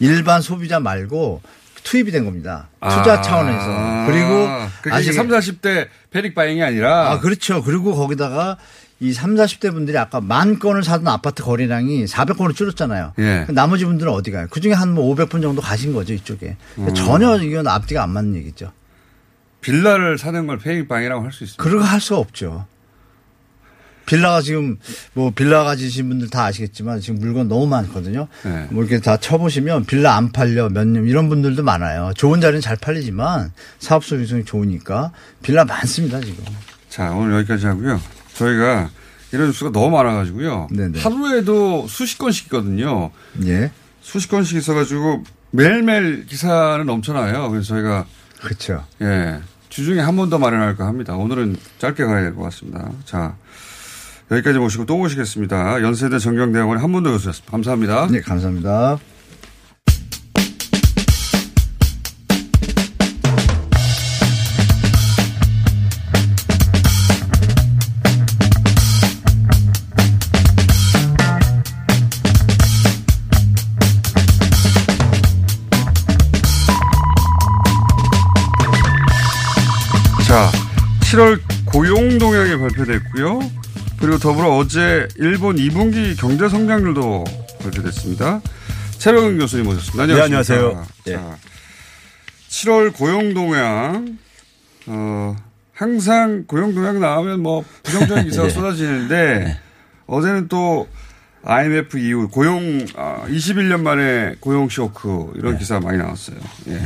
일반 소비자 말고 투입이 된 겁니다. 투자 아. 차원에서. 그리고 그러니까 이게 3, 40대 패닉 바잉이 아니라. 아, 그렇죠. 그리고 거기다가 이 3, 40대 분들이 아까 만 건을 사던 아파트 거래량이 400건으로 줄었잖아요. 예. 나머지 분들은 어디 가요? 그 중에 한 뭐 500분 정도 가신 거죠, 이쪽에. 음. 전혀 이건 앞뒤가 안 맞는 얘기죠. 빌라를 사는 걸 패닉 바잉이라고 할 수 있습니다. 그러고 할 수가 없죠. 빌라가 지금 뭐 빌라 가지신 분들 다 아시겠지만 지금 물건 너무 많거든요. 네. 뭐 이렇게 다 쳐보시면 빌라 안 팔려 몇년 이런 분들도 많아요. 좋은 자리는 잘 팔리지만 사업 소 유성이 좋으니까 빌라 많습니다 지금. 자, 오늘 여기까지 하고요. 저희가 이런 뉴스가 너무 많아가지고요. 네네. 하루에도 수십 건씩 있거든요. 예. 수십 건씩 있어가지고 매일매일 기사는 넘쳐나요. 그래서 저희가. 그렇죠. 예. 주중에 한 번 더 마련할까 합니다. 오늘은 짧게 가야 될 것 같습니다. 자. 여기까지 모시고 또 모시겠습니다. 연세대 정경대학원 한문도 교수였습니다. 감사합니다. 네, 감사합니다. 7월 고용 동향이 발표됐고요. 그리고 더불어 어제 일본 2분기 경제 성장률도 발표됐습니다. 최병근 교수님 모셨습니다. 네. 안녕하세요. 자, 7월 고용 동향, 어, 항상 고용 동향 나오면 뭐 부정적인 기사가 네. 쏟아지는데 어제는 또 IMF 이후 고용, 아, 21년 만에 고용 쇼크 이런 네. 기사 많이 나왔어요. 예.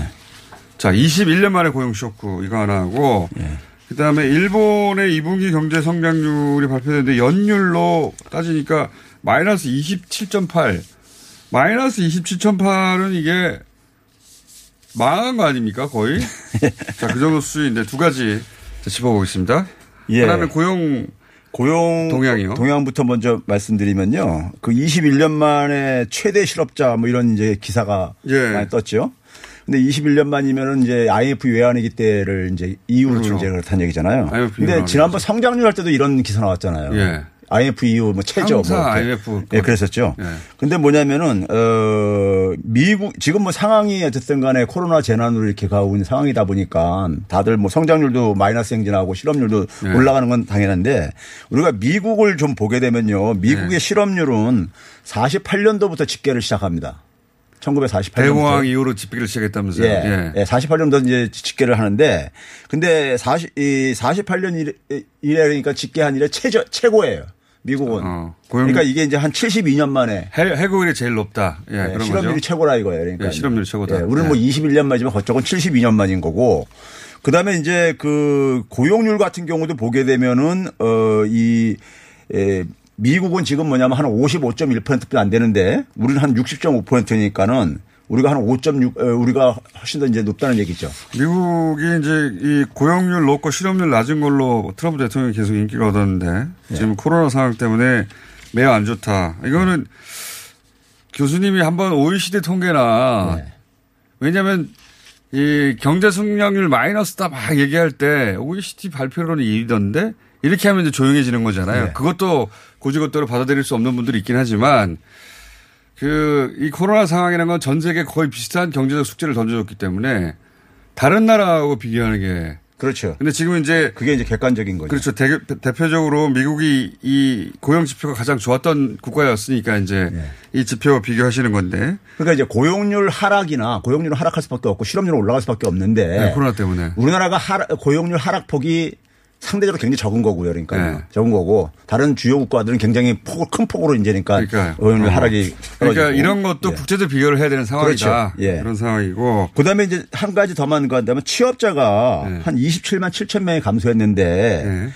자, 21년 만에 고용 쇼크 이거 하나 하고 예. 그 다음에 일본의 2분기 경제 성장률이 발표됐는데 연율로 따지니까 마이너스 27.8. 마이너스 27.8은 이게 망한 거 아닙니까 거의? 자, 그 정도 수준인데 두 가지 짚어보겠습니다. 예. 하나는 고용 고용 동향이요? 동향부터 먼저 말씀드리면요. 그 21년 만에 최대 실업자 뭐 이런 이제 기사가 예. 많이 떴죠. 근데 21년 만이면은 이제 IMF 외환위기 때를 이제 이후로 그렇죠. 이제 그렇다는 얘기잖아요. 근데. 지난번 성장률 할 때도 이런 기사 나왔잖아요. 예. IMF 이후 뭐 최저 뭐. IMF 예, 그랬었죠. 예. 근데 뭐냐면은 어 미국 지금 뭐 상황이 어쨌든 간에 코로나 재난으로 이렇게 가고 있는 상황이다 보니까 다들 뭐 성장률도 마이너스 행진하고 실업률도 예. 올라가는 건 당연한데 우리가 미국을 좀 보게 되면요. 미국의 예. 실업률은 48년도부터 집계를 시작합니다. 1948년부터. 대공황 이후로 집계를 시작했다면서요? 예. 예. 48년도 이제 집계를 하는데 근데 40, 이 48년 이래, 이래 그러니까 집계한 이래 최저, 최고예요. 미국은. 고용- 그러니까 이게 이제 한 72년 만에 해, 해고율이 제일 높다. 예, 예, 그런 실업률이 거죠. 최고라 이거예요. 그러니까 예, 실업률이 최고다. 예, 우리는 예. 뭐 21년 만이지만 그쪽은 72년 만인 거고. 그다음에 이제 그 고용률 같은 경우도 보게 되면은 어이 에, 미국은 지금 뭐냐면 한 55.1%도 안 되는데 우리는 한 60.5%니까는 우리가 한 5.6 어, 우리가 훨씬 더 이제 높다는 얘기죠. 미국이 이제 이 고용률 높고 실업률 낮은 걸로 트럼프 대통령이 계속 인기를 얻었는데 네. 지금 코로나 상황 때문에 매우 안 좋다. 이거는 교수님이 한번 OECD 통계나 네. 왜냐하면 이 경제 성장률 마이너스다 막 얘기할 때 OECD 발표로는 1위던데 이렇게 하면 이제 조용해지는 거잖아요. 네. 그것도 고지고대로 받아들일 수 없는 분들이 있긴 하지만 그 이 코로나 상황이라는 건 전 세계 거의 비슷한 경제적 숙제를 던져줬기 때문에 다른 나라하고 비교하는 게 그렇죠. 근데 지금 이제 그게 이제 객관적인 거죠. 그렇죠. 대, 대표적으로 미국이 이 고용 지표가 가장 좋았던 국가였으니까 이제 네. 이 지표와 비교하시는 건데 그러니까 이제 고용률 하락이나 고용률은 하락할 수밖에 없고 실업률은 올라갈 수밖에 없는데 네, 코로나 때문에 우리나라가 하락, 고용률 하락폭이 상대적으로 굉장히 적은 거고요. 그러니까 네. 적은 거고 다른 주요 국가들은 굉장히 폭을 큰 폭으로 이제니까 그러니까요. 고용률 어. 하락이 그러니까 떨어지고. 이런 것도 예. 국제적 비교를 해야 되는 상황이다. 그렇죠. 예. 그런 상황이고 그다음에 이제 한 가지 더만 간다면 취업자가 네. 한 27만 7천 명이 감소했는데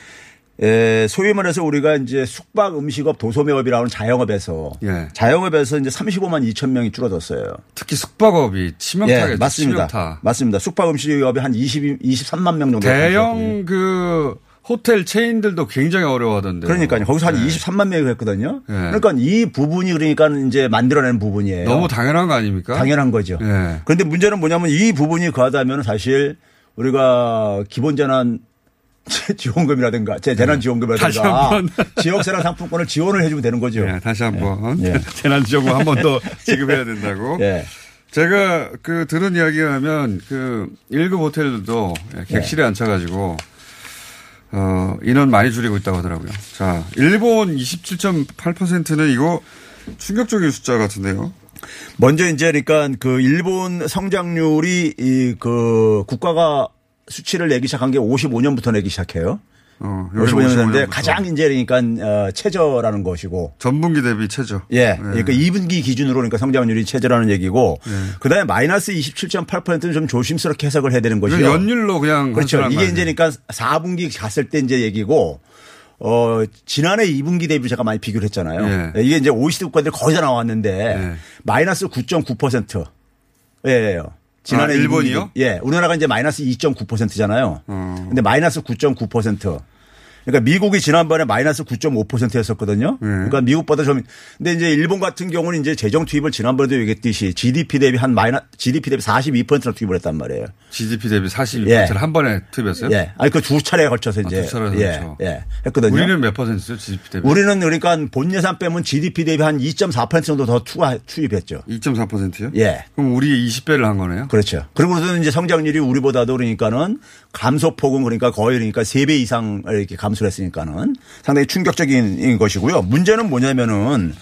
에, 소위 말해서 우리가 이제 숙박 음식업 도소매업이라는 자영업에서 예. 자영업에서 이제 35만 2천 명이 줄어들었어요. 특히 숙박업이 치명타겠죠. 예, 맞습니다. 치명타. 맞습니다. 숙박 음식업이 한 20, 23만 명 정도. 대형 그 호텔 체인들도 굉장히 어려워하던데. 그러니까요. 거기서 한 네. 23만 명이 그랬거든요. 예. 그러니까 이 부분이 그러니까 이제 만들어낸 부분이에요. 너무 당연한 거 아닙니까? 당연한 거죠. 예. 그런데 문제는 뭐냐면 이 부분이 거하다면 사실 우리가 기본재난 지원금이라든가 제 재난지원금이라든가. 지역재난 상품권을 지원을 해주면 되는 거죠. 예, 다시 한번 예. 재난지원금 한 번 더 지급해야 된다고. 예. 제가 그 들은 이야기하면 그 1급 호텔들도 네. 객실에 앉혀가지고 어 인원 많이 줄이고 있다고 하더라고요. 자, 일본 27.8%는 이거 충격적인 숫자 같은데요. 먼저 이제 그러니까 그 일본 성장률이 이 그 국가가 수치를 내기 시작한 게 55년부터 내기 시작해요. 어, 여기 55년인데 55년부터. 가장 이제 그러니까 어, 최저라는 것이고 전분기 대비 최저. 예. 그러니까 2분기 기준으로 그러니까 성장률이 최저라는 얘기고 네. 그다음에 마이너스 27.8%는 좀 조심스럽게 해석을 해야 되는 것이요. 연율로 그냥 그렇죠. 이게 이제? 그러니까 4분기 갔을 때 이제 얘기고 어 지난해 2분기 대비 제가 많이 비교를 했잖아요. 예. 이게 이제 OECD 국가들이 거의 다 나왔는데 마이너스 9.9%. 예예요. 지난해 아, 2분기 일본이요? 예. 우리나라가 이제 마이너스 2.9%잖아요. 어. 근데 마이너스 9.9%. 그러니까 미국이 지난번에 마이너스 9.5%였었거든요. 네. 그러니까 미국보다 좀 근데 이제 일본 같은 경우는 이제 재정 투입을 지난번에도 얘기했듯이 GDP 대비 한 마이너 GDP 대비 42%나 투입을 했단 말이에요. GDP 대비 42%를 예. 한 번에 투입했어요? 예. 아니 그 두 차례에 걸쳐서 이제 아, 두 차례에 예. 걸쳐. 예. 했거든요. 우리는 몇 퍼센트죠? GDP 대비? 우리는 그러니까 본 예산 빼면 GDP 대비 한 2.4% 정도 더 투하, 투입했죠. 2.4%요? 예. 그럼 우리 20배를 한 거네요? 그렇죠. 그리고는 이제 성장률이 우리보다도 그러니까는 감소폭은 그러니까 거의 그러니까 3배 이상 이렇게 감소 감소를 했으니까는 상당히 충격적인 것이고요. 문제는 뭐냐면은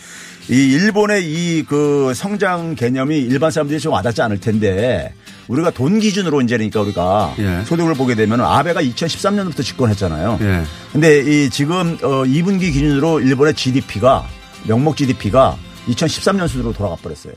이 일본의 이 그 성장 개념이 일반 사람들이 좀 와닿지 않을 텐데 우리가 돈 기준으로 이제니까 우리가 예. 소득을 보게 되면 아베가 2013년부터 집권했잖아요. 예. 근데 이 지금 어 2분기 기준으로 일본의 GDP가 명목 GDP가 2013년 수준으로 돌아가 버렸어요.